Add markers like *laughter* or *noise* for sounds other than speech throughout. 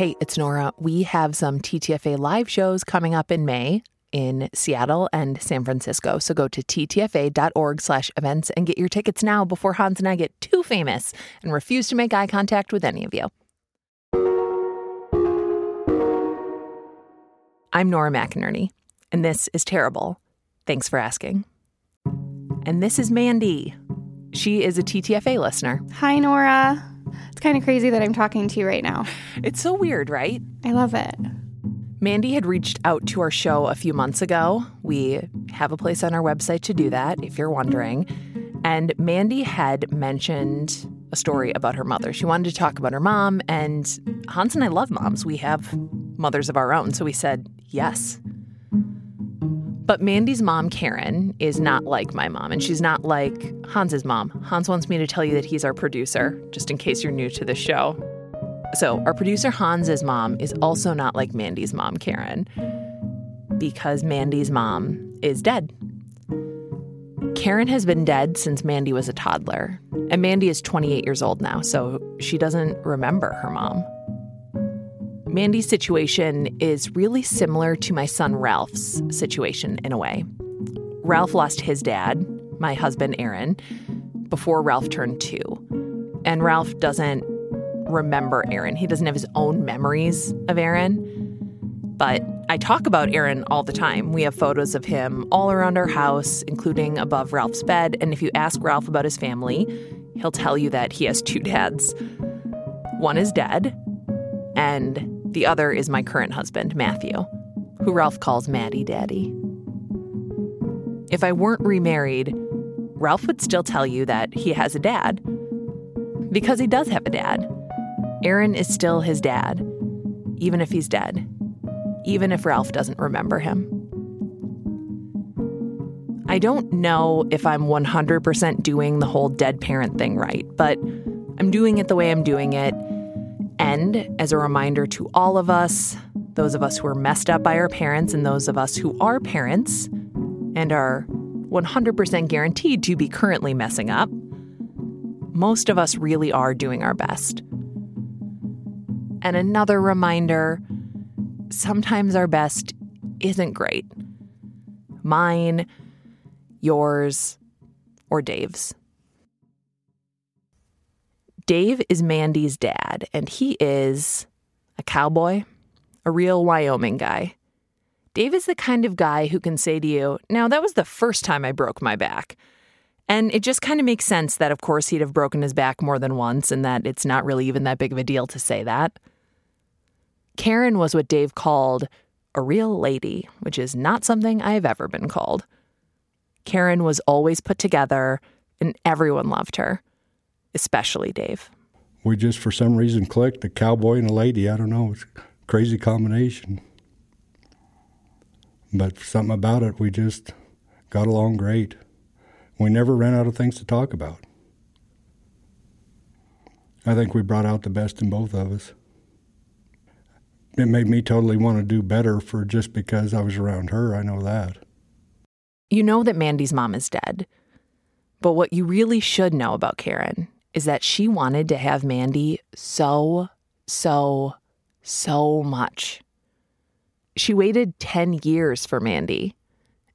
Hey, it's Nora. We have some TTFA live shows coming up in May in Seattle and San Francisco. So go to ttfa.org slash events and get your tickets now before Hans and I get too famous and refuse to make eye contact with any of you. I'm Nora McInerney, and this is Terrible. Thanks for asking. And this is Mandy. She is a TTFA listener. Hi, Nora. It's kind of crazy that I'm talking to you right now. It's so weird, right? I love it. Mandy had reached out to our show a few months ago. We have a place on our website to do that, if you're wondering. And Mandy had mentioned a story about her mother. She wanted to talk about her mom, and Hans and I love moms. We have mothers of our own, so we said yes. But Mandy's mom, Karen, is not like my mom, and she's not like Hans's mom. Hans wants me to tell you that he's our producer, just in case you're new to the show. So, our producer Hans's mom is also not like Mandy's mom, Karen, because Mandy's mom is dead. Karen has been dead since Mandy was a toddler, and Mandy is 28 years old now, so she doesn't remember her mom. Mandy's situation is really similar to my son Ralph's situation in a way. Ralph lost his dad, my husband Aaron, before Ralph turned two. And Ralph doesn't remember Aaron. He doesn't have his own memories of Aaron. But I talk about Aaron all the time. We have photos of him all around our house, including above Ralph's bed. And if you ask Ralph about his family, he'll tell you that he has two dads. One is dead, and the other is my current husband, Matthew, who Ralph calls Maddie Daddy. If I weren't remarried, Ralph would still tell you that he has a dad. Because he does have a dad. Aaron is still his dad, even if he's dead, even if Ralph doesn't remember him. I don't know if I'm 100% doing the whole dead parent thing right, but I'm doing it the way I'm doing it. And as a reminder to all of us, those of us who are messed up by our parents and those of us who are parents and are 100% guaranteed to be currently messing up, most of us really are doing our best. And another reminder sometimes our best isn't great. Mine, yours, or Dave's. Dave is Mandy's dad, and he is a cowboy, a real Wyoming guy. Dave is the kind of guy who can say to you, Now, that was the first time I broke my back. And it just kind of makes sense that, of course, he'd have broken his back more than once and that it's not really even that big of a deal to say that. Karen was what Dave called a real lady, which is not something I have ever been called. Karen was always put together, and everyone loved her, especially Dave. We just, for some reason, clicked a cowboy and a lady. I don't know. It's a crazy combination. But something about it, we just got along great. We never ran out of things to talk about. I think we brought out the best in both of us it made me totally want to do better for just because I was around her. I know that. You know that Mandy's mom is dead. But what you really should know about Karen is that she wanted to have Mandy so, so, so much. She waited 10 years for Mandy.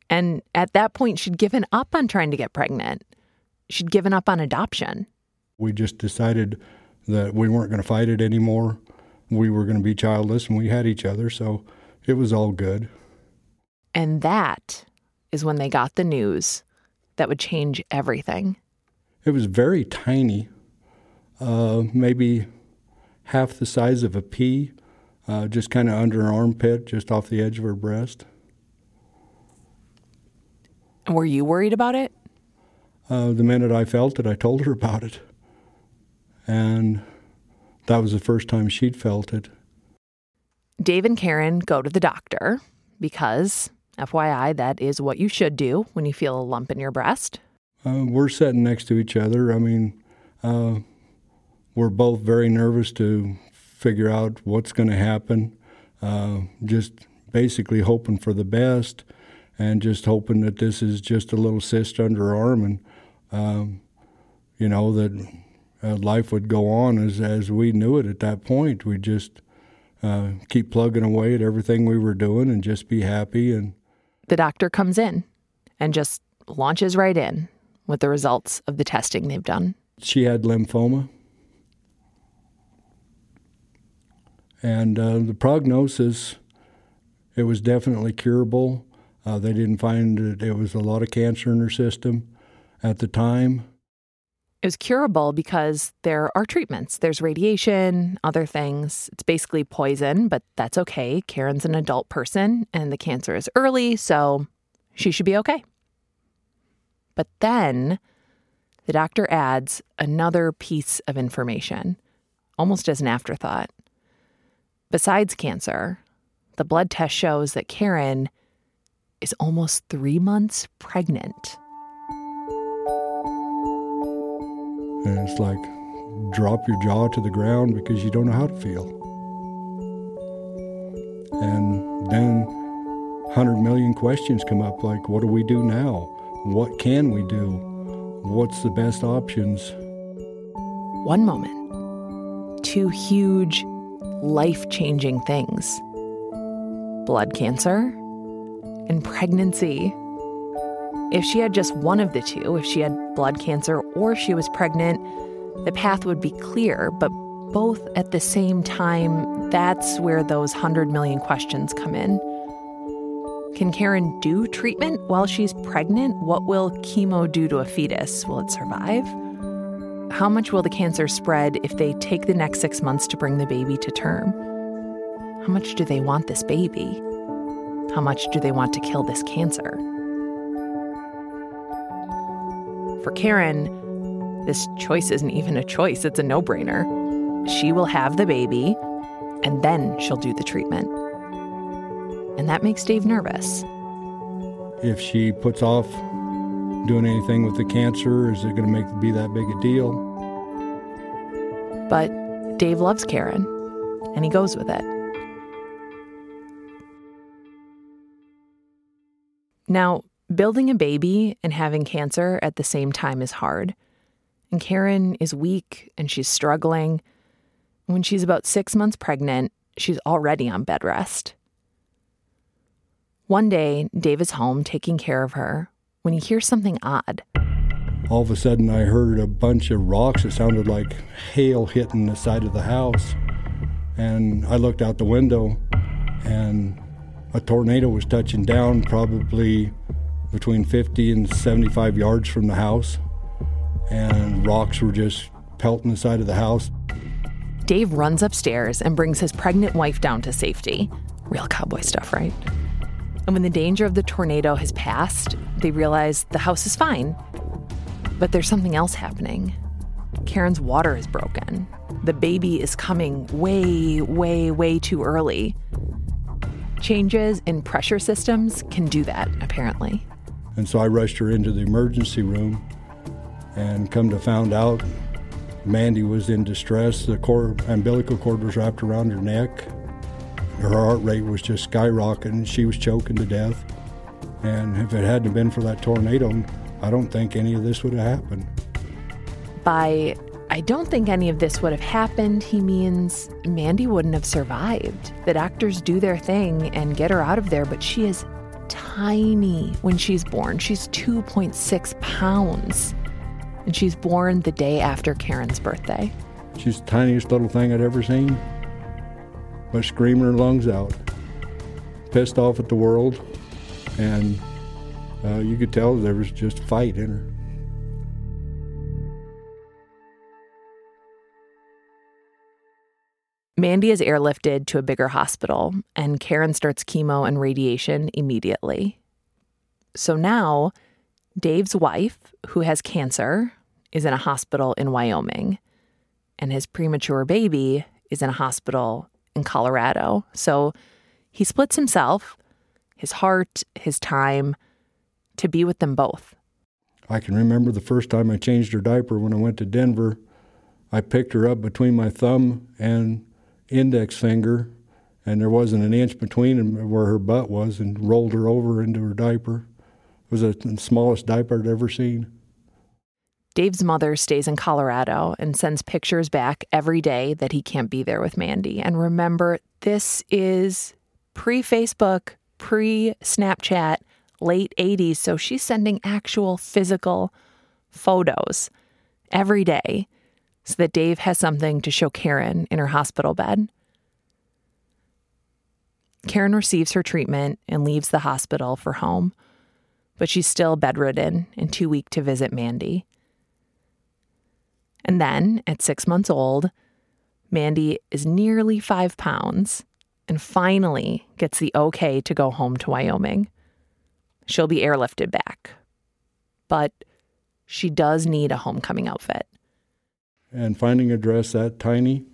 And at that point, she'd given up on trying to get pregnant. She'd given up on adoption. We just decided that we weren't going to fight it anymore we were going to be childless and we had each other, so it was all good. And that is when they got the news that would change everything. It was very tiny, uh, maybe half the size of a pea, uh, just kind of under her armpit, just off the edge of her breast. Were you worried about it? Uh, the minute I felt it, I told her *laughs* about it. And that was the first time she'd felt it. Dave and Karen go to the doctor because, FYI, that is what you should do when you feel a lump in your breast. Uh, we're sitting next to each other. I mean, uh, we're both very nervous to figure out what's going to happen. Uh, just basically hoping for the best and just hoping that this is just a little cyst under her arm and, um, you know, that uh, life would go on as as we knew it at that point. We just uh, keep plugging away at everything we were doing and just be happy. And the doctor comes in and just launches right in with the results of the testing they've done. She had lymphoma. And uh, the prognosis, it was definitely curable. Uh, they didn't find that it was a lot of cancer in her system at the time. It was curable because there are treatments. There's radiation, other things. It's basically poison, but that's okay. Karen's an adult person and the cancer is early, so she should be okay. But then the doctor adds another piece of information, almost as an afterthought. Besides cancer, the blood test shows that Karen is almost three months pregnant. And it's like, drop your jaw to the ground because you don't know how to feel. And then 100 million questions come up like, what do we do now? What can we do? What's the best options? One moment, two huge, life changing things blood cancer and pregnancy. If she had just one of the two, if she had blood cancer or she was pregnant, the path would be clear. But both at the same time, that's where those 100 million questions come in. Can Karen do treatment while she's pregnant? What will chemo do to a fetus? Will it survive? How much will the cancer spread if they take the next six months to bring the baby to term? How much do they want this baby? How much do they want to kill this cancer? For Karen, this choice isn't even a choice, it's a no brainer. She will have the baby, and then she'll do the treatment. And that makes Dave nervous. If she puts off doing anything with the cancer, is it going to make be that big a deal? But Dave loves Karen, and he goes with it. Now, Building a baby and having cancer at the same time is hard. And Karen is weak and she's struggling. When she's about six months pregnant, she's already on bed rest. One day, Dave is home taking care of her when he hears something odd. All of a sudden, I heard a bunch of rocks. It sounded like hail hitting the side of the house. And I looked out the window, and a tornado was touching down, probably between 50 and 75 yards from the house, and rocks were just pelting the side of the house. Dave runs upstairs and brings his pregnant wife down to safety. Real cowboy stuff, right? And when the danger of the tornado has passed, they realize the house is fine. But there's something else happening. Karen's water is broken. The baby is coming way, way, way too early. Changes in pressure systems can do that, apparently. And so I rushed her into the emergency room and come to find out Mandy was in distress. The cord, umbilical cord was wrapped around her neck. Her heart rate was just skyrocketing. She was choking to death. And if it hadn't been for that tornado, I don't think any of this would have happened. By I don't think any of this would have happened, he means Mandy wouldn't have survived. The doctors do their thing and get her out of there, but she is tiny when she's born. She's 2.6 pounds. And she's born the day after Karen's birthday. She's the tiniest little thing I'd ever seen, screaming her lungs out, pissed off at the world, and uh, you could tell there was just fight in her. Mandy is airlifted to a bigger hospital, and Karen starts chemo and radiation immediately. So now, Dave's wife, who has cancer, is in a hospital in Wyoming, and his premature baby is in a hospital in Colorado. So he splits himself, his heart, his time, to be with them both. I can remember the first time I changed her diaper when I went to Denver. I picked her up between my thumb and index finger, and there wasn't an inch between where her butt was, and rolled her over into her diaper. It was the smallest diaper I'd ever seen. Dave's mother stays in Colorado and sends pictures back every day that he can't be there with Mandy. And remember, this is pre Facebook, pre Snapchat, late 80s. So she's sending actual physical photos every day so that Dave has something to show Karen in her hospital bed. Karen receives her treatment and leaves the hospital for home, but she's still bedridden and too weak to visit Mandy. And then, at six months old, Mandy is nearly five pounds and finally gets the okay to go home to Wyoming. She'll be airlifted back. But she does need a homecoming outfit. And finding a dress that tiny,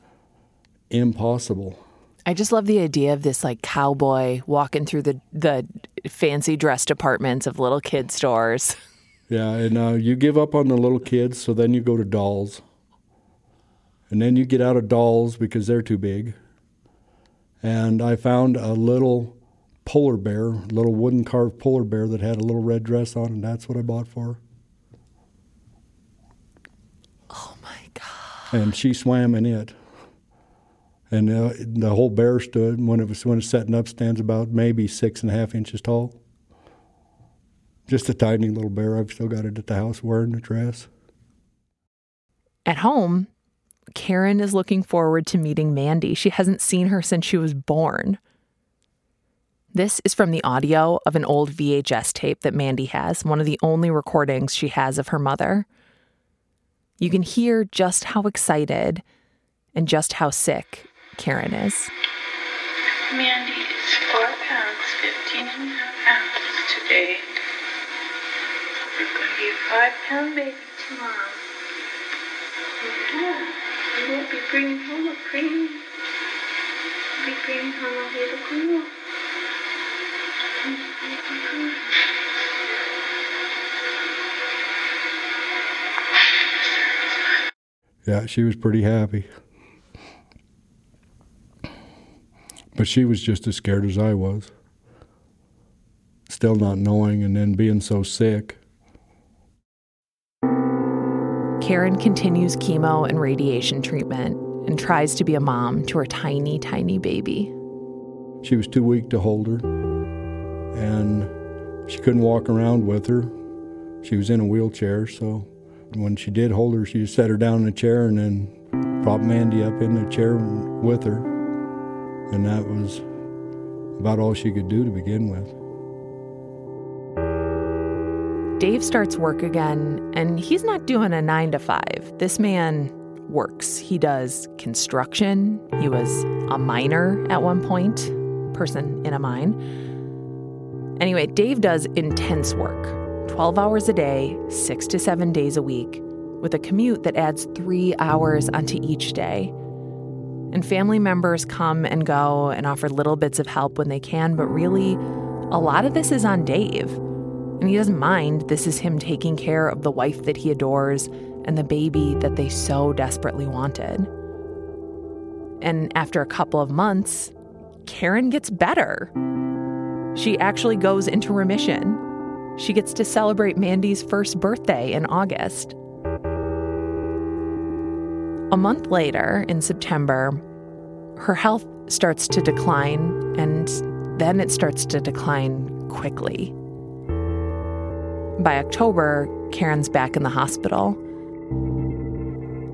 impossible. I just love the idea of this like cowboy walking through the the fancy dress departments of little kid stores. *laughs* Yeah, and uh, you give up on the little kids, so then you go to dolls. And then you get out of dolls because they're too big. And I found a little polar bear, a little wooden carved polar bear that had a little red dress on, and that's what I bought for her. Oh my God. And she swam in it. And uh, the whole bear stood, when it was when it's setting up, stands about maybe six and a half inches tall. Just a tiny little bear. I've still got it at the house wearing the dress. At home, Karen is looking forward to meeting Mandy. She hasn't seen her since she was born. This is from the audio of an old VHS tape that Mandy has, one of the only recordings she has of her mother. You can hear just how excited and just how sick Karen is. Mandy is 4 pounds, 15 and a half 5 pound baby tomorrow. Yeah. We won't be bringing home a cream. We'll be bringing home a little girl. Yeah, she was pretty happy. But she was just as scared as I was. Still not knowing and then being so sick. Karen continues chemo and radiation treatment and tries to be a mom to her tiny, tiny baby. She was too weak to hold her, and she couldn't walk around with her. She was in a wheelchair, so when she did hold her, she just set her down in a chair and then propped Mandy up in the chair with her. And that was about all she could do to begin with. Dave starts work again, and he's not doing a nine to five. This man works. He does construction. He was a miner at one point, person in a mine. Anyway, Dave does intense work 12 hours a day, six to seven days a week, with a commute that adds three hours onto each day. And family members come and go and offer little bits of help when they can, but really, a lot of this is on Dave. And he doesn't mind. This is him taking care of the wife that he adores and the baby that they so desperately wanted. And after a couple of months, Karen gets better. She actually goes into remission. She gets to celebrate Mandy's first birthday in August. A month later, in September, her health starts to decline, and then it starts to decline quickly. By October, Karen's back in the hospital.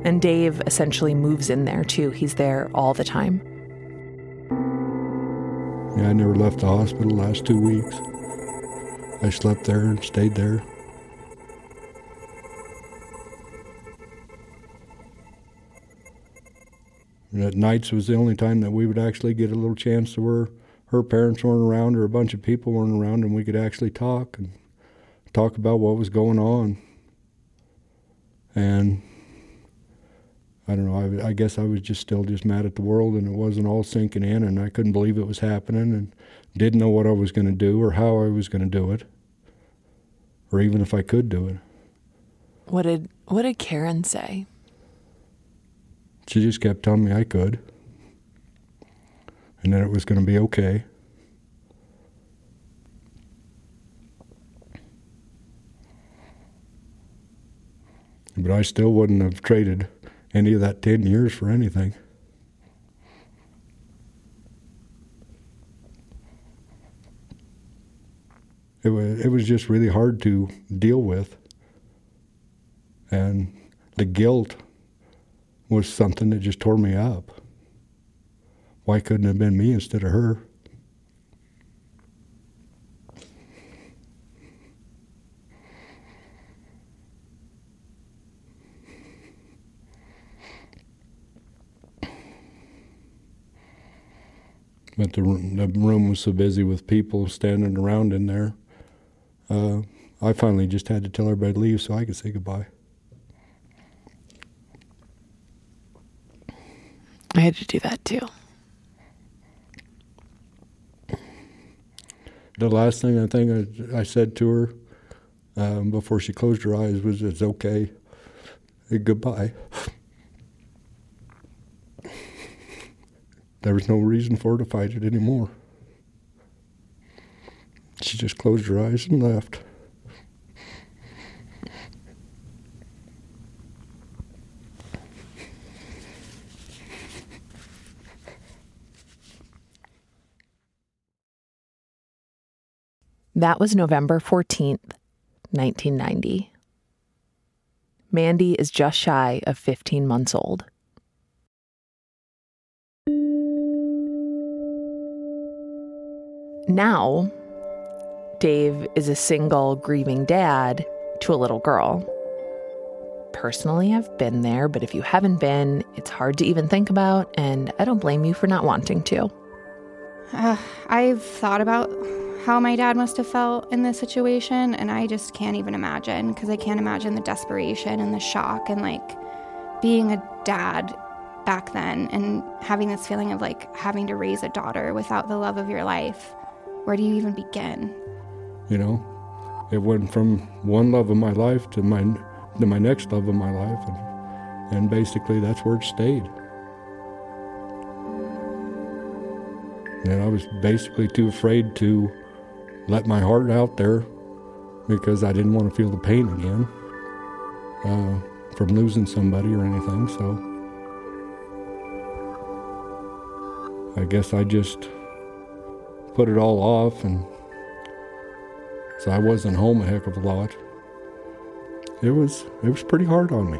And Dave essentially moves in there too. He's there all the time. Yeah, I never left the hospital the last two weeks. I slept there and stayed there. And at nights was the only time that we would actually get a little chance to where her parents weren't around or a bunch of people weren't around and we could actually talk and talk about what was going on. And I don't know, I, I, guess I was just still just mad at the world and it wasn't all sinking in and I couldn't believe it was happening and didn't know what I was going to do or how I was going to do it or even if I could do it. What did what did Karen say? She just kept telling me I could and that it was going to be okay. But I still wouldn't have traded any of that 10 years for anything. It was, it was just really hard to deal with. And the guilt was something that just tore me up. Why couldn't it have been me instead of her? But the room, the room was so busy with people standing around in there. Uh, I finally just had to tell everybody to leave so I could say goodbye. I had to do that too. The last thing I think I, I said to her um, before she closed her eyes was, "It's okay. Goodbye." *laughs* There was no reason for her to fight it anymore. She just closed her eyes and left. That was November 14th, 1990. Mandy is just shy of 15 months old. Now, Dave is a single, grieving dad to a little girl. Personally, I've been there, but if you haven't been, it's hard to even think about, and I don't blame you for not wanting to. Uh, I've thought about how my dad must have felt in this situation, and I just can't even imagine because I can't imagine the desperation and the shock and like being a dad back then and having this feeling of like having to raise a daughter without the love of your life. Where do you even begin? You know, it went from one love of my life to my to my next love of my life, and and basically that's where it stayed. And I was basically too afraid to let my heart out there because I didn't want to feel the pain again uh, from losing somebody or anything. So I guess I just put it all off, and so I wasn't home a heck of a lot. It was it was pretty hard on me.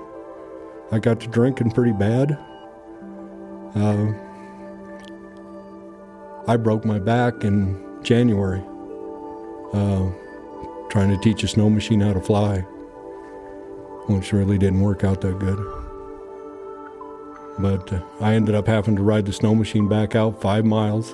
I got to drinking pretty bad. Uh, I broke my back in January uh, trying to teach a snow machine how to fly, which really didn't work out that good. But uh, I ended up having to ride the snow machine back out five miles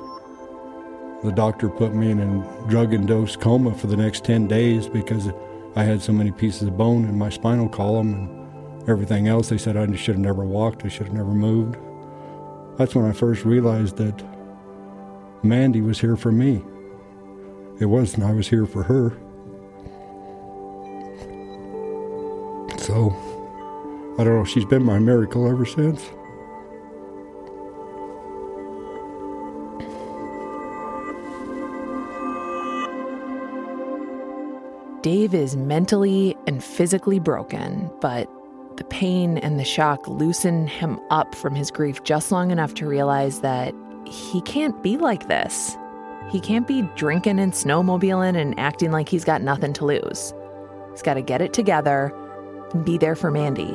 the doctor put me in a drug induced coma for the next 10 days because I had so many pieces of bone in my spinal column and everything else. They said I should have never walked, I should have never moved. That's when I first realized that Mandy was here for me. It wasn't I was here for her. So, I don't know, she's been my miracle ever since. Dave is mentally and physically broken, but the pain and the shock loosen him up from his grief just long enough to realize that he can't be like this. He can't be drinking and snowmobiling and acting like he's got nothing to lose. He's got to get it together and be there for Mandy.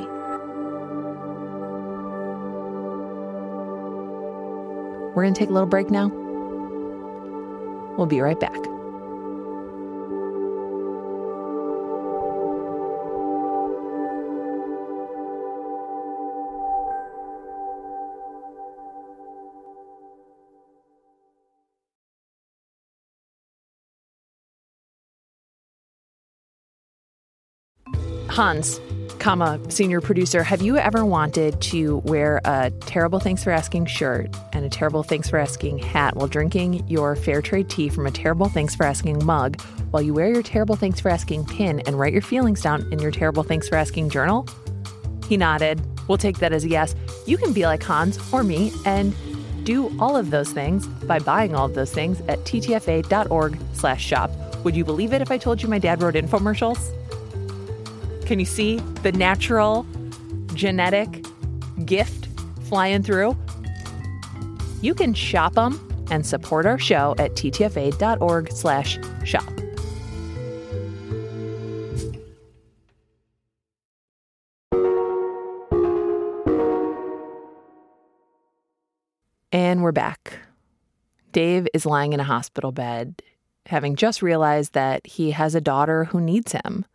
We're going to take a little break now. We'll be right back. Hans, comma, senior producer, have you ever wanted to wear a terrible thanks for asking shirt and a terrible thanks for asking hat while drinking your fair trade tea from a terrible thanks for asking mug while you wear your terrible thanks for asking pin and write your feelings down in your terrible thanks for asking journal? He nodded. We'll take that as a yes. You can be like Hans or me and do all of those things by buying all of those things at ttfa.org slash shop. Would you believe it if I told you my dad wrote infomercials? Can you see the natural genetic gift flying through? You can shop them and support our show at ttfa.org slash shop. And we're back. Dave is lying in a hospital bed, having just realized that he has a daughter who needs him.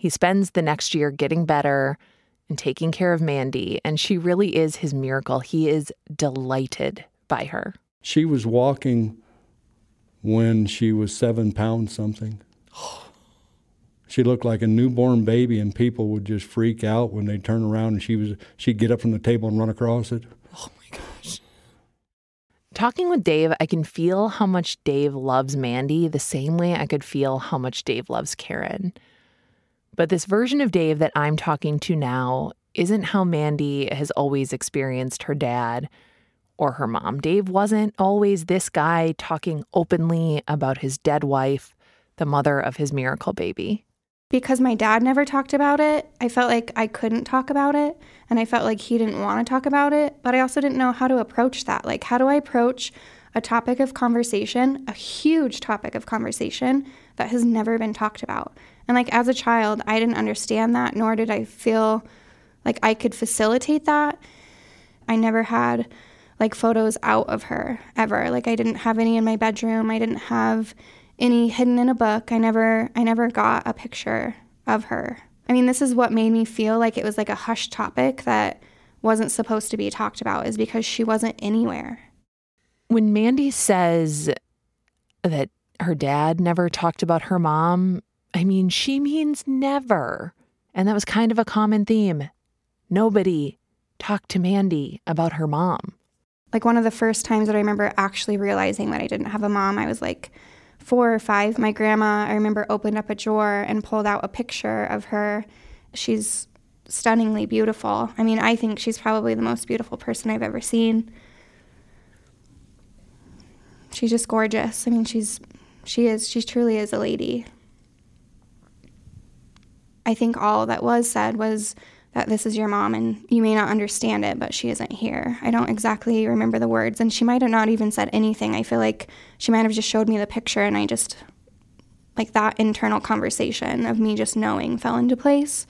He spends the next year getting better and taking care of Mandy, and she really is his miracle. He is delighted by her. She was walking when she was seven pounds something. *gasps* She looked like a newborn baby, and people would just freak out when they turn around and she was she'd get up from the table and run across it. Oh my gosh. Talking with Dave, I can feel how much Dave loves Mandy the same way I could feel how much Dave loves Karen. But this version of Dave that I'm talking to now isn't how Mandy has always experienced her dad or her mom. Dave wasn't always this guy talking openly about his dead wife, the mother of his miracle baby because my dad never talked about it, I felt like I couldn't talk about it. And I felt like he didn't want to talk about it. But I also didn't know how to approach that. Like, how do I approach a topic of conversation, a huge topic of conversation that has never been talked about? And like, as a child, I didn't understand that, nor did I feel like I could facilitate that. I never had like photos out of her ever. Like, I didn't have any in my bedroom. I didn't have any hidden in a book. I never I never got a picture of her. I mean, this is what made me feel like it was like a hush topic that wasn't supposed to be talked about is because she wasn't anywhere. When Mandy says that her dad never talked about her mom, I mean, she means never. And that was kind of a common theme. Nobody talked to Mandy about her mom. Like one of the first times that I remember actually realizing that I didn't have a mom, I was like four or five, my grandma, I remember, opened up a drawer and pulled out a picture of her. She's stunningly beautiful. I mean, I think she's probably the most beautiful person I've ever seen. She's just gorgeous. I mean, she's she is she truly is a lady. I think all that was said was that this is your mom and you may not understand it, but she isn't here. I don't exactly remember the words, and she might have not even said anything. I feel like she might have just showed me the picture, and I just, like that internal conversation of me just knowing fell into place.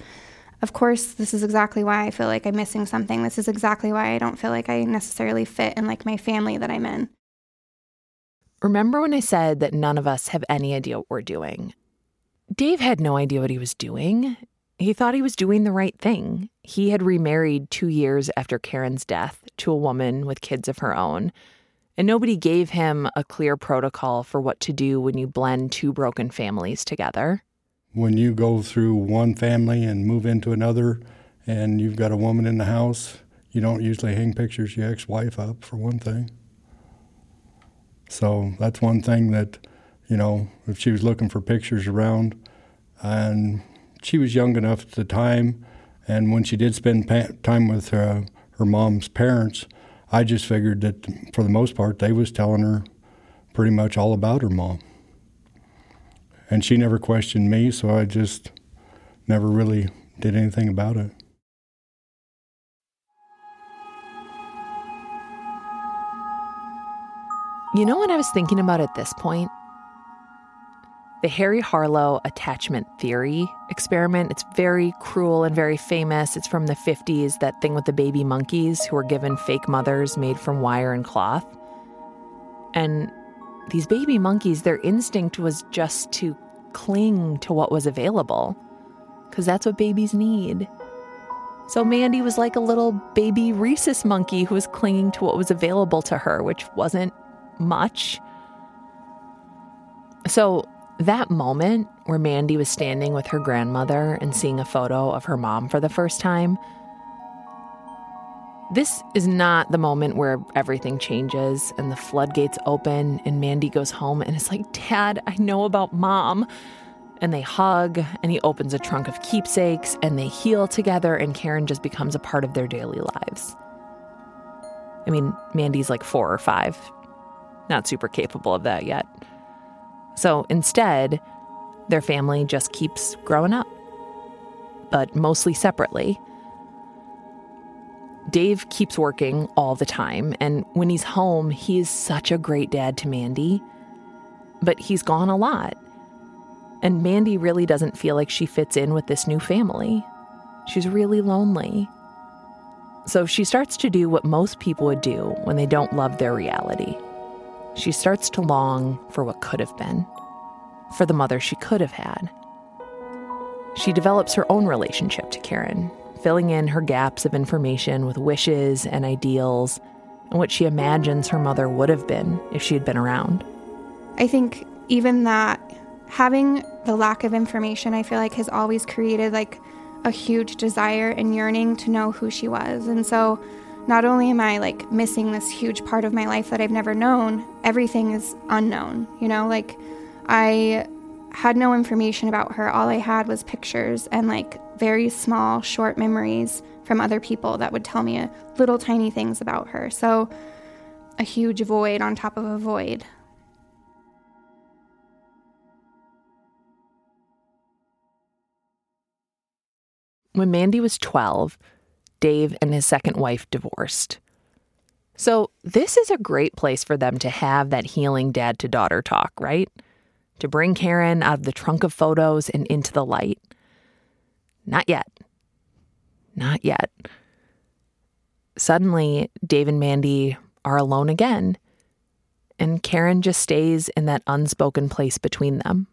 Of course, this is exactly why I feel like I'm missing something. This is exactly why I don't feel like I necessarily fit in like my family that I'm in. Remember when I said that none of us have any idea what we're doing? Dave had no idea what he was doing. He thought he was doing the right thing. He had remarried two years after Karen's death to a woman with kids of her own, and nobody gave him a clear protocol for what to do when you blend two broken families together. When you go through one family and move into another, and you've got a woman in the house, you don't usually hang pictures of your ex wife up, for one thing. So that's one thing that, you know, if she was looking for pictures around, and she was young enough at the time, and when she did spend pa- time with her, her mom's parents, I just figured that for the most part they was telling her pretty much all about her mom. And she never questioned me, so I just never really did anything about it. You know what I was thinking about at this point? The Harry Harlow attachment theory experiment. It's very cruel and very famous. It's from the 50s, that thing with the baby monkeys who were given fake mothers made from wire and cloth. And these baby monkeys, their instinct was just to cling to what was available, because that's what babies need. So Mandy was like a little baby rhesus monkey who was clinging to what was available to her, which wasn't much. So that moment where Mandy was standing with her grandmother and seeing a photo of her mom for the first time, this is not the moment where everything changes and the floodgates open and Mandy goes home and is like, Dad, I know about mom. And they hug and he opens a trunk of keepsakes and they heal together and Karen just becomes a part of their daily lives. I mean, Mandy's like four or five, not super capable of that yet. So instead, their family just keeps growing up, but mostly separately. Dave keeps working all the time, and when he's home, he is such a great dad to Mandy. But he's gone a lot. And Mandy really doesn't feel like she fits in with this new family. She's really lonely. So she starts to do what most people would do when they don't love their reality. She starts to long for what could have been, for the mother she could have had. She develops her own relationship to Karen, filling in her gaps of information with wishes and ideals and what she imagines her mother would have been if she had been around. I think even that having the lack of information, I feel like has always created like a huge desire and yearning to know who she was. And so not only am I like missing this huge part of my life that I've never known, everything is unknown, you know, like I had no information about her. All I had was pictures and like very small, short memories from other people that would tell me little tiny things about her. So a huge void on top of a void. When Mandy was 12, Dave and his second wife divorced. So, this is a great place for them to have that healing dad to daughter talk, right? To bring Karen out of the trunk of photos and into the light. Not yet. Not yet. Suddenly, Dave and Mandy are alone again, and Karen just stays in that unspoken place between them.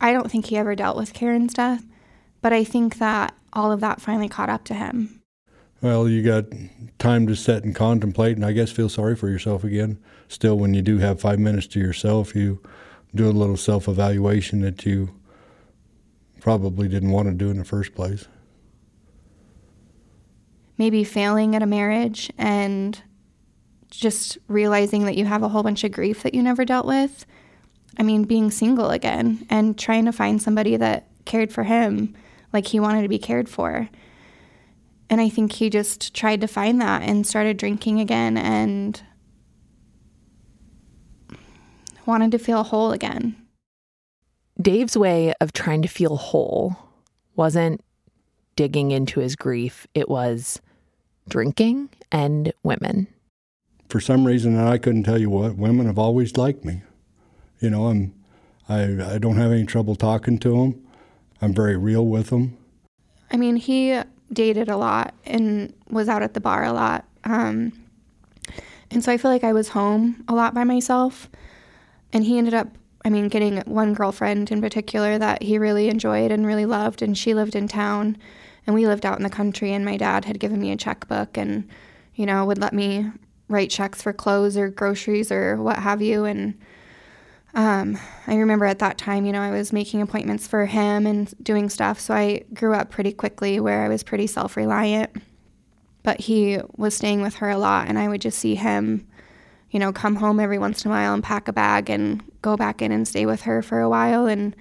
I don't think he ever dealt with Karen's death, but I think that all of that finally caught up to him. Well, you got time to sit and contemplate, and I guess feel sorry for yourself again. Still, when you do have five minutes to yourself, you do a little self evaluation that you probably didn't want to do in the first place. Maybe failing at a marriage and just realizing that you have a whole bunch of grief that you never dealt with. I mean, being single again and trying to find somebody that cared for him like he wanted to be cared for. And I think he just tried to find that and started drinking again and wanted to feel whole again. Dave's way of trying to feel whole wasn't digging into his grief, it was drinking and women. For some reason, and I couldn't tell you what, women have always liked me. You know, I'm, I, I don't have any trouble talking to them. I'm very real with them. I mean, he dated a lot and was out at the bar a lot. Um, and so I feel like I was home a lot by myself. And he ended up, I mean, getting one girlfriend in particular that he really enjoyed and really loved. And she lived in town and we lived out in the country. And my dad had given me a checkbook and, you know, would let me write checks for clothes or groceries or what have you. And um, I remember at that time, you know, I was making appointments for him and doing stuff. So I grew up pretty quickly where I was pretty self reliant. But he was staying with her a lot, and I would just see him, you know, come home every once in a while and pack a bag and go back in and stay with her for a while. And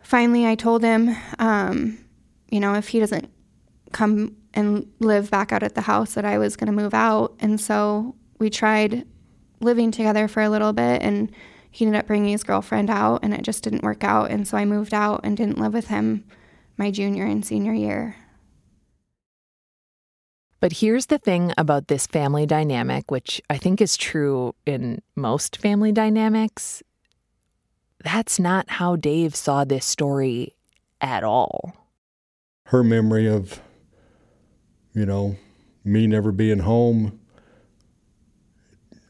finally, I told him, um, you know, if he doesn't come and live back out at the house, that I was going to move out. And so we tried living together for a little bit and he ended up bringing his girlfriend out and it just didn't work out. And so I moved out and didn't live with him my junior and senior year. But here's the thing about this family dynamic, which I think is true in most family dynamics. That's not how Dave saw this story at all. Her memory of, you know, me never being home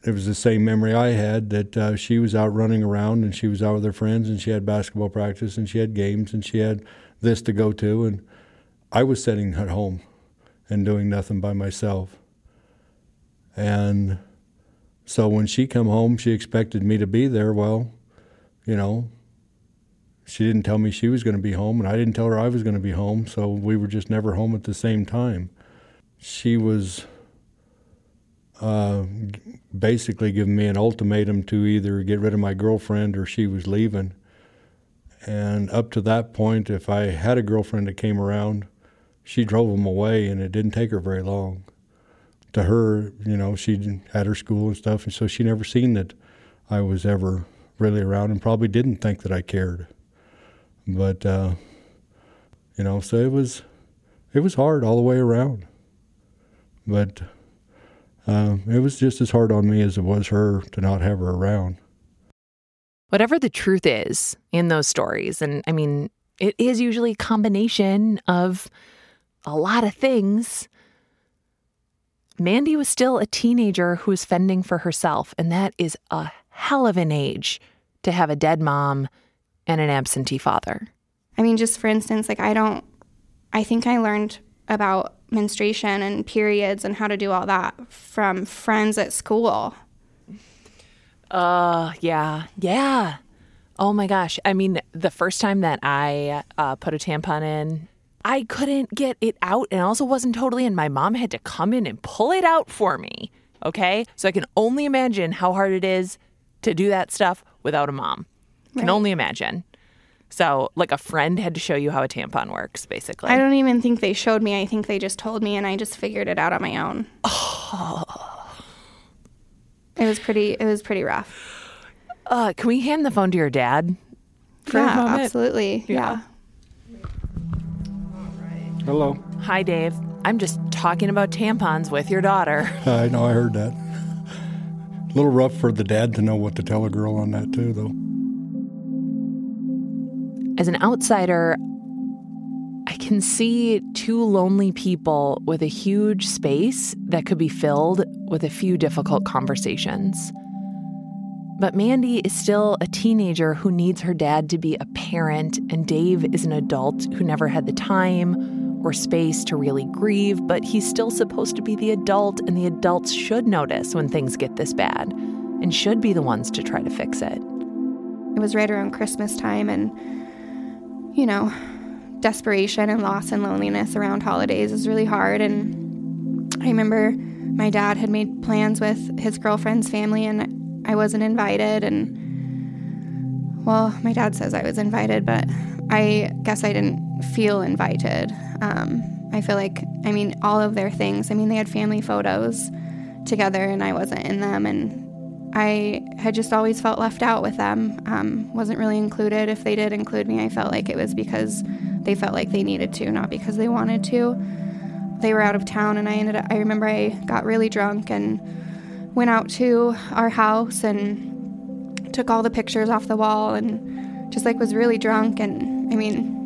it was the same memory I had that uh, she was out running around and she was out with her friends and she had basketball practice and she had games and she had this to go to and I was sitting at home and doing nothing by myself. And so when she come home, she expected me to be there. Well, you know, she didn't tell me she was going to be home, and I didn't tell her I was going to be home. So we were just never home at the same time. She was uh, basically giving me an ultimatum to either get rid of my girlfriend or she was leaving. And up to that point, if I had a girlfriend that came around, she drove them away, and it didn't take her very long. To her, you know, she had her school and stuff, and so she never seen that I was ever really around, and probably didn't think that I cared. But uh, you know, so it was it was hard all the way around. But um, it was just as hard on me as it was her to not have her around. Whatever the truth is in those stories, and I mean, it is usually a combination of a lot of things. Mandy was still a teenager who was fending for herself, and that is a hell of an age to have a dead mom and an absentee father. I mean, just for instance, like I don't, I think I learned about menstruation and periods and how to do all that from friends at school. Uh, yeah, yeah. Oh my gosh. I mean, the first time that I uh, put a tampon in, I couldn't get it out and also wasn't totally in. My mom had to come in and pull it out for me. Okay. So I can only imagine how hard it is to do that stuff without a mom. Can only imagine. So, like, a friend had to show you how a tampon works, basically. I don't even think they showed me. I think they just told me and I just figured it out on my own. Oh. *sighs* It was pretty it was pretty rough. uh, can we hand the phone to your dad for a yeah, moment? absolutely. Yeah. yeah. Hello. Hi, Dave. I'm just talking about tampons with your daughter. *laughs* I know, I heard that. A little rough for the dad to know what to tell a girl on that, too, though. As an outsider, I can see two lonely people with a huge space that could be filled with a few difficult conversations. But Mandy is still a teenager who needs her dad to be a parent, and Dave is an adult who never had the time or space to really grieve, but he's still supposed to be the adult, and the adults should notice when things get this bad and should be the ones to try to fix it. It was right around Christmas time and you know, desperation and loss and loneliness around holidays is really hard and I remember my dad had made plans with his girlfriend's family and I wasn't invited and well, my dad says I was invited, but I guess I didn't feel invited. Um, I feel like, I mean, all of their things, I mean, they had family photos together and I wasn't in them. And I had just always felt left out with them. Um, wasn't really included. If they did include me, I felt like it was because they felt like they needed to, not because they wanted to. They were out of town, and I ended up, I remember I got really drunk and went out to our house and took all the pictures off the wall and just like was really drunk. And I mean,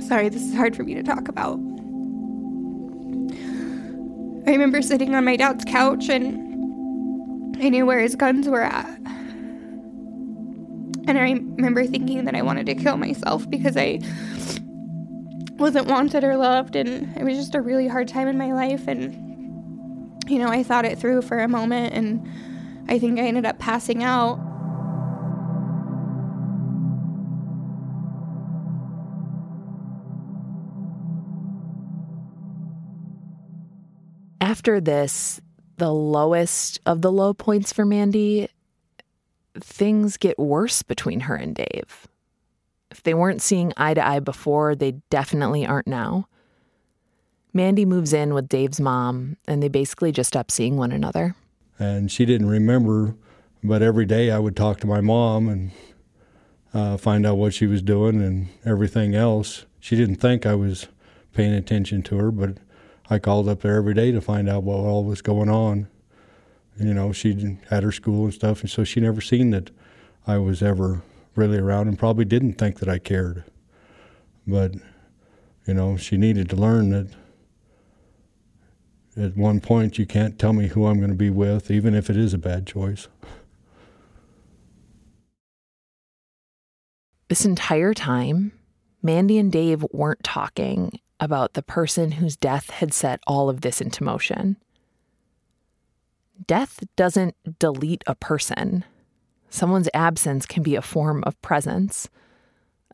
sorry, this is hard for me to talk about. I remember sitting on my dad's couch and I knew where his guns were at. And I remember thinking that I wanted to kill myself because I wasn't wanted or loved, and it was just a really hard time in my life. And, you know, I thought it through for a moment, and I think I ended up passing out. After this, the lowest of the low points for Mandy, things get worse between her and Dave. If they weren't seeing eye to eye before, they definitely aren't now. Mandy moves in with Dave's mom, and they basically just stop seeing one another. And she didn't remember, but every day I would talk to my mom and uh, find out what she was doing and everything else. She didn't think I was paying attention to her, but I called up there every day to find out what all was going on. You know, she had her school and stuff, and so she never seen that I was ever really around and probably didn't think that I cared. But, you know, she needed to learn that at one point you can't tell me who I'm going to be with, even if it is a bad choice. This entire time, Mandy and Dave weren't talking about the person whose death had set all of this into motion. Death doesn't delete a person. Someone's absence can be a form of presence,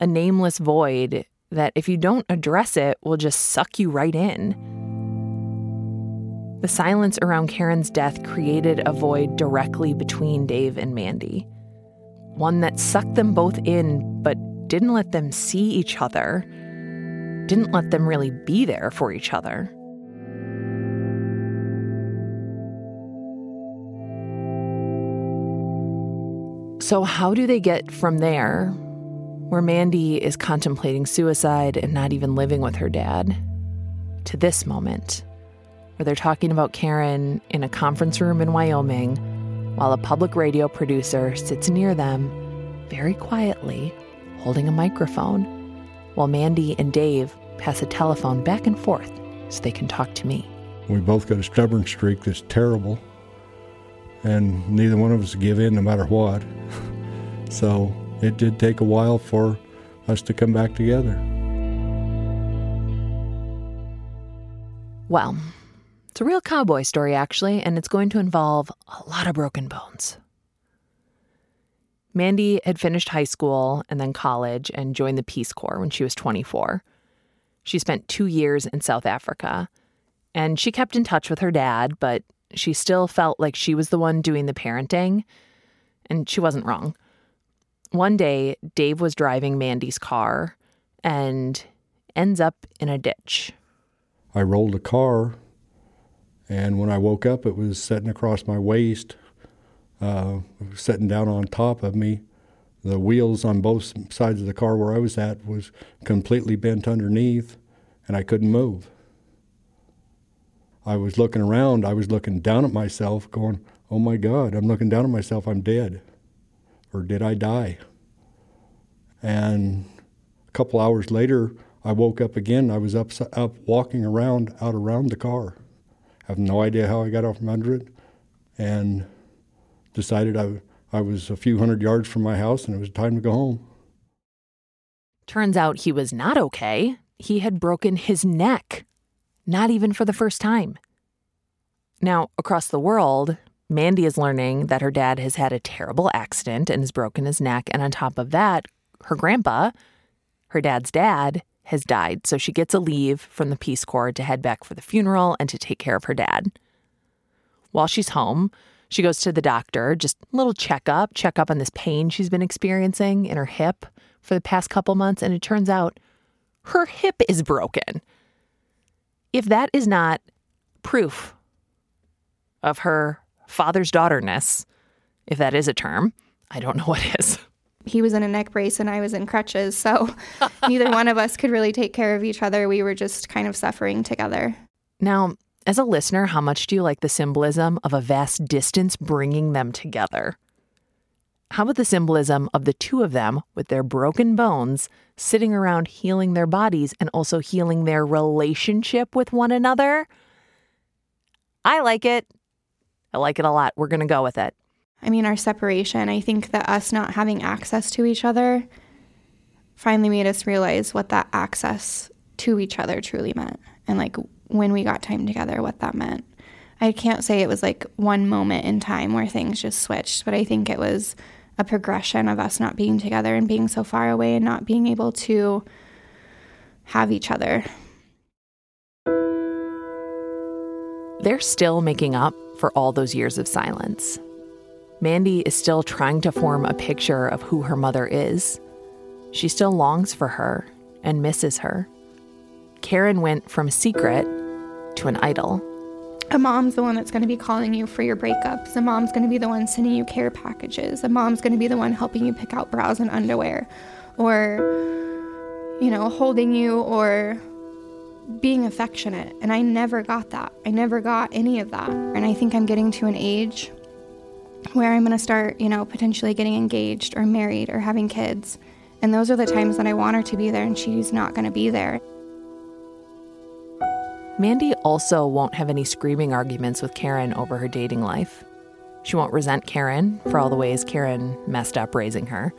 a nameless void that, if you don't address it, will just suck you right in. The silence around Karen's death created a void directly between Dave and Mandy one that sucked them both in but didn't let them see each other, didn't let them really be there for each other. So, how do they get from there, where Mandy is contemplating suicide and not even living with her dad, to this moment, where they're talking about Karen in a conference room in Wyoming while a public radio producer sits near them, very quietly, holding a microphone, while Mandy and Dave pass a telephone back and forth so they can talk to me. We both got a stubborn streak that's terrible, and neither one of us give in no matter what. *laughs* so it did take a while for us to come back together. Well, it's a real cowboy story, actually, and it's going to involve a lot of broken bones. Mandy had finished high school and then college and joined the Peace Corps when she was 24. She spent two years in South Africa, and she kept in touch with her dad, but she still felt like she was the one doing the parenting, and she wasn't wrong. One day, Dave was driving Mandy's car and ends up in a ditch. I rolled a car, and when I woke up, it was sitting across my waist, uh, sitting down on top of me. The wheels on both sides of the car where I was at was completely bent underneath, and I couldn't move. I was looking around. I was looking down at myself, going, "Oh my God! I'm looking down at myself. I'm dead, or did I die?" And a couple hours later, I woke up again. I was up, up walking around out around the car. I have no idea how I got off from under it, and decided I, I was a few hundred yards from my house and it was time to go home. Turns out he was not okay. He had broken his neck, not even for the first time. Now, across the world, Mandy is learning that her dad has had a terrible accident and has broken his neck. And on top of that, her grandpa, her dad's dad, has died, so she gets a leave from the Peace Corps to head back for the funeral and to take care of her dad. While she's home, she goes to the doctor, just a little checkup, check up on this pain she's been experiencing in her hip for the past couple months, and it turns out her hip is broken. If that is not proof of her father's daughterness, if that is a term, I don't know what is he was in a neck brace and I was in crutches. So neither *laughs* one of us could really take care of each other. We were just kind of suffering together. Now, as a listener, how much do you like the symbolism of a vast distance bringing them together? How about the symbolism of the two of them with their broken bones sitting around healing their bodies and also healing their relationship with one another? I like it. I like it a lot. We're going to go with it. I mean, our separation, I think that us not having access to each other finally made us realize what that access to each other truly meant. And like when we got time together, what that meant. I can't say it was like one moment in time where things just switched, but I think it was a progression of us not being together and being so far away and not being able to have each other. They're still making up for all those years of silence. Mandy is still trying to form a picture of who her mother is. She still longs for her and misses her. Karen went from a secret to an idol. A mom's the one that's going to be calling you for your breakups. A mom's going to be the one sending you care packages. A mom's going to be the one helping you pick out bras and underwear or, you know, holding you or being affectionate. And I never got that. I never got any of that. And I think I'm getting to an age where I'm going to start, you know, potentially getting engaged or married or having kids. And those are the times that I want her to be there and she's not going to be there. Mandy also won't have any screaming arguments with Karen over her dating life. She won't resent Karen for all the ways Karen messed up raising her.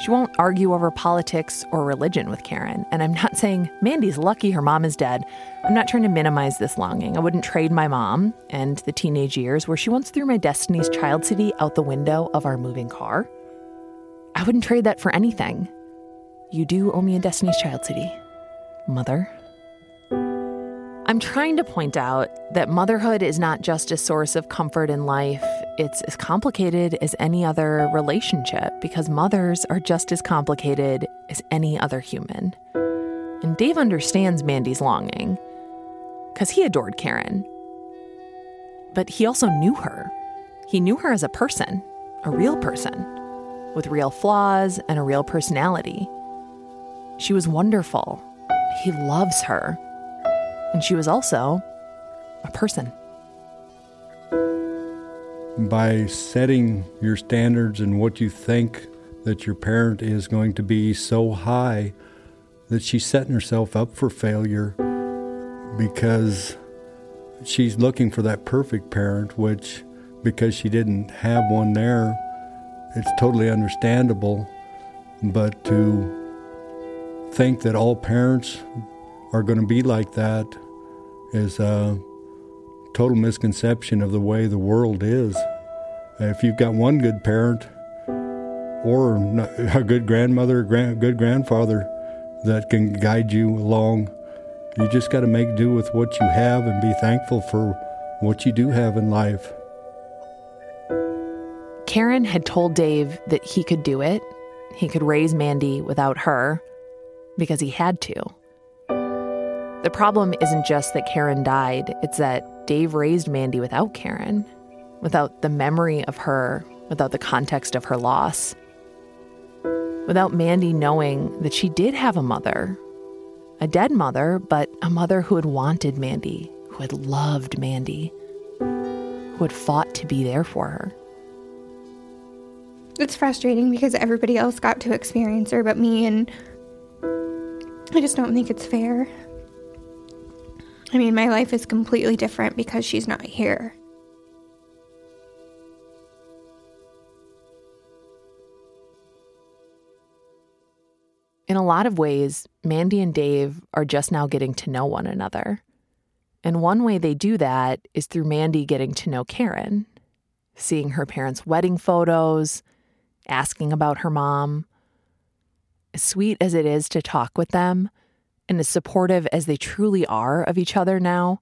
She won't argue over politics or religion with Karen. And I'm not *laughs* saying Mandy's lucky her mom is dead. I'm not trying to minimize this longing. I wouldn't trade my mom and the teenage years where she once threw my Destiny's Child CD out the window of our moving car. I wouldn't trade that for anything. You do owe me a Destiny's Child CD, mother. I'm trying to point out that motherhood is not just a source of comfort in life, it's as complicated as any other relationship because mothers are just as complicated as any other human. And Dave understands Mandy's longing because he adored Karen. But he also knew her. He knew her as a person, a real person, with real flaws and a real personality. She was wonderful. He loves her. And she was also a person. By setting your standards and what you think that your parent is going to be so high that she's setting herself up for failure because she's looking for that perfect parent, which, because she didn't have one there, it's totally understandable. But to think that all parents are going to be like that is a total misconception of the way the world is. If you've got one good parent or a good grandmother, good grandfather that can guide you along, you just got to make do with what you have and be thankful for what you do have in life. Karen had told Dave that he could do it. He could raise Mandy without her because he had to. The problem isn't just that Karen died, it's that Dave raised Mandy without Karen, without the memory of her, without the context of her loss. Without Mandy knowing that she did have a mother, a dead mother, but a mother who had wanted Mandy, who had loved Mandy, who had fought to be there for her. It's frustrating because everybody else got to experience her but me, and I just don't think it's fair. I mean, my life is completely different because she's not here. In a lot of ways, Mandy and Dave are just now getting to know one another. And one way they do that is through Mandy getting to know Karen, seeing her parents' wedding photos, asking about her mom. As sweet as it is to talk with them, and as supportive as they truly are of each other now,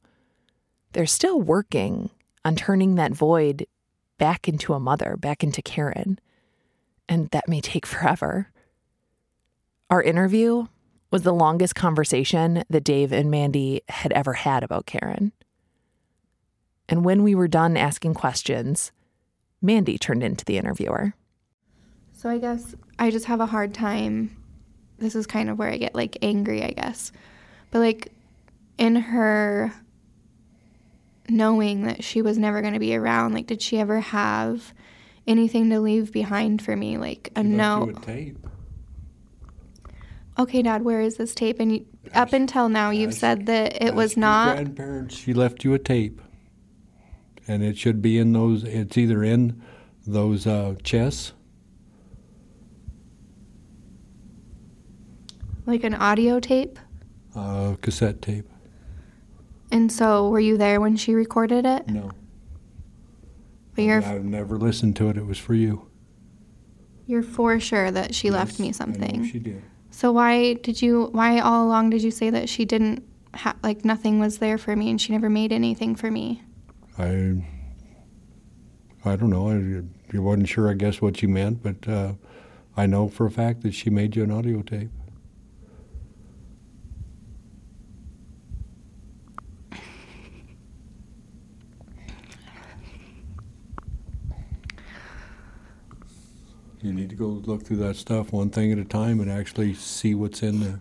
they're still working on turning that void back into a mother, back into Karen. And that may take *laughs* forever. Our interview was the longest conversation that Dave and Mandy had ever had about Karen. And when we were done asking questions, Mandy turned into the interviewer. So I guess I just have a hard time this is kind of where I get like angry, I guess. But like in her knowing that she was never going to be around, like did she ever have anything to leave behind for me like a note? A tape. Okay, Dad, where is this tape? And you, up until now, you've said that it was not. Grandparents, she left you a tape, and it should be in those. It's either in those uh, chests Like an audio tape? Uh, cassette tape. And so, were you there when she recorded it? No. But you're. I've never listened to it. It was for you. You're for sure that she yes, left me something. she did. So why did you? Why all along did you say that she didn't? Ha- like nothing was there for me, and she never made anything for me. I. I don't know. I, I wasn't sure. I guess what you meant, but uh, I know for a fact that she made you an audio tape. You need to go look through that stuff one thing at a time and actually see what's in there.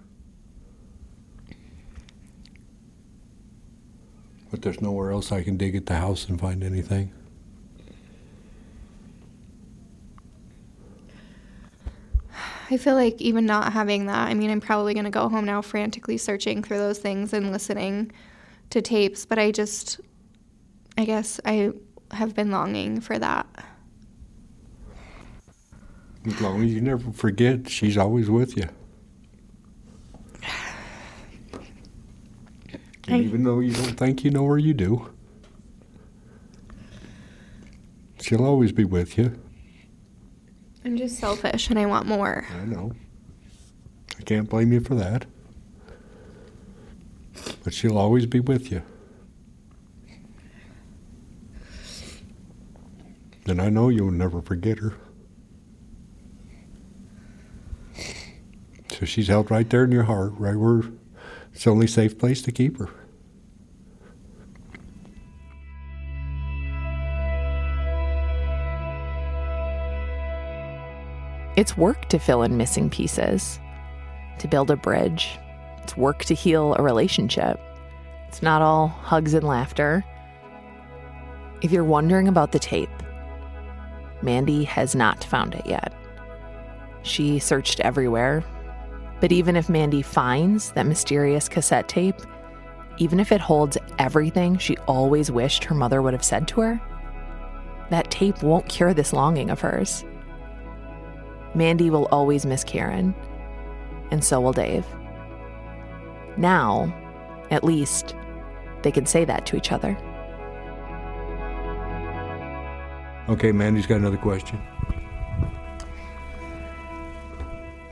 But there's nowhere else I can dig at the house and find anything. I feel like even not having that, I mean, I'm probably going to go home now frantically searching through those things and listening to tapes, but I just, I guess I have been longing for that. As long as you never forget, she's always with you. I, even though you don't think you know her, you do. She'll always be with you. I'm just selfish and I want more. I know. I can't blame you for that. But she'll always be with you. And I know you'll never forget her. So she's held right there in your heart, right where it's the only safe place to keep her. It's work to fill in missing pieces, to build a bridge. It's work to heal a relationship. It's not all hugs and laughter. If you're wondering about the tape, Mandy has not found it yet. She searched everywhere, but even if Mandy finds that mysterious cassette tape, even if it holds everything she always wished her mother would have said to her, that tape won't cure this longing of hers. Mandy will always miss Karen, and so will Dave. Now, at least, they can say that to each other. Okay, Mandy's got another question.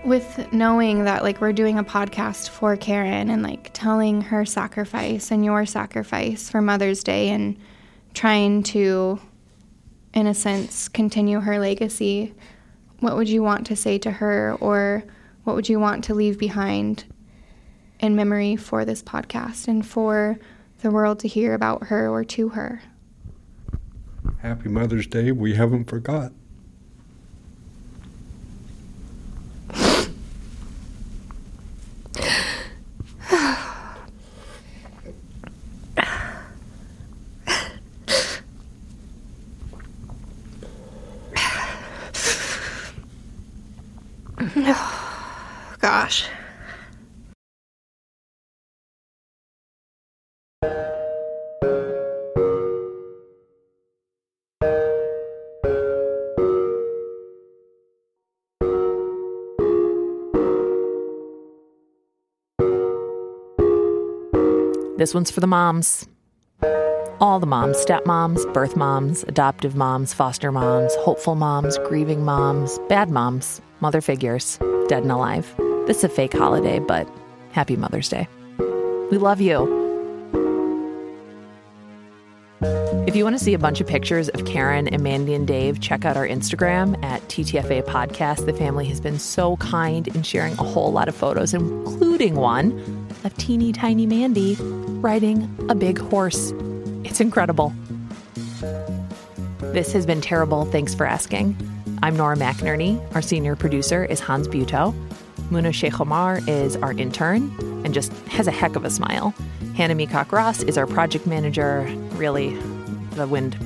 With knowing that like we're doing a podcast for Karen and like telling her sacrifice and your sacrifice for Mother's Day and trying to in a sense continue her legacy what would you want to say to her or what would you want to leave behind in memory for this podcast and for the world to hear about her or to her Happy Mother's Day. We haven't forgot. *sighs* gosh This one's for the moms. All the moms stepmoms, birth moms, adoptive moms, foster moms, hopeful moms, grieving moms, bad moms, mother figures, dead and alive. This is a fake holiday, but happy Mother's Day. We love you. If you want to see a bunch of pictures of Karen and Mandy and Dave, check out our Instagram at TTFA Podcast. The family has been so kind in sharing a whole lot of photos, including one of teeny tiny Mandy riding a big horse. It's incredible. This has been terrible. Thanks for asking. I'm Nora McInerny. Our senior producer is Hans Buetow. Muna Sheikh is our intern and just has a heck of a smile. Hannah Meacock Ross is our project manager. Really, the wind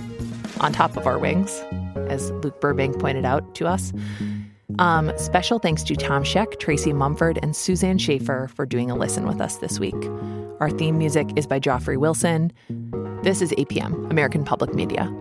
on top of our wings, as Luke Burbank pointed out to us. Um, special thanks to Tom Scheck, Tracy Mumford, and Suzanne Schaefer for doing a listen with us this week. Our theme music is by Joffrey Wilson. This is APM, American Public Media.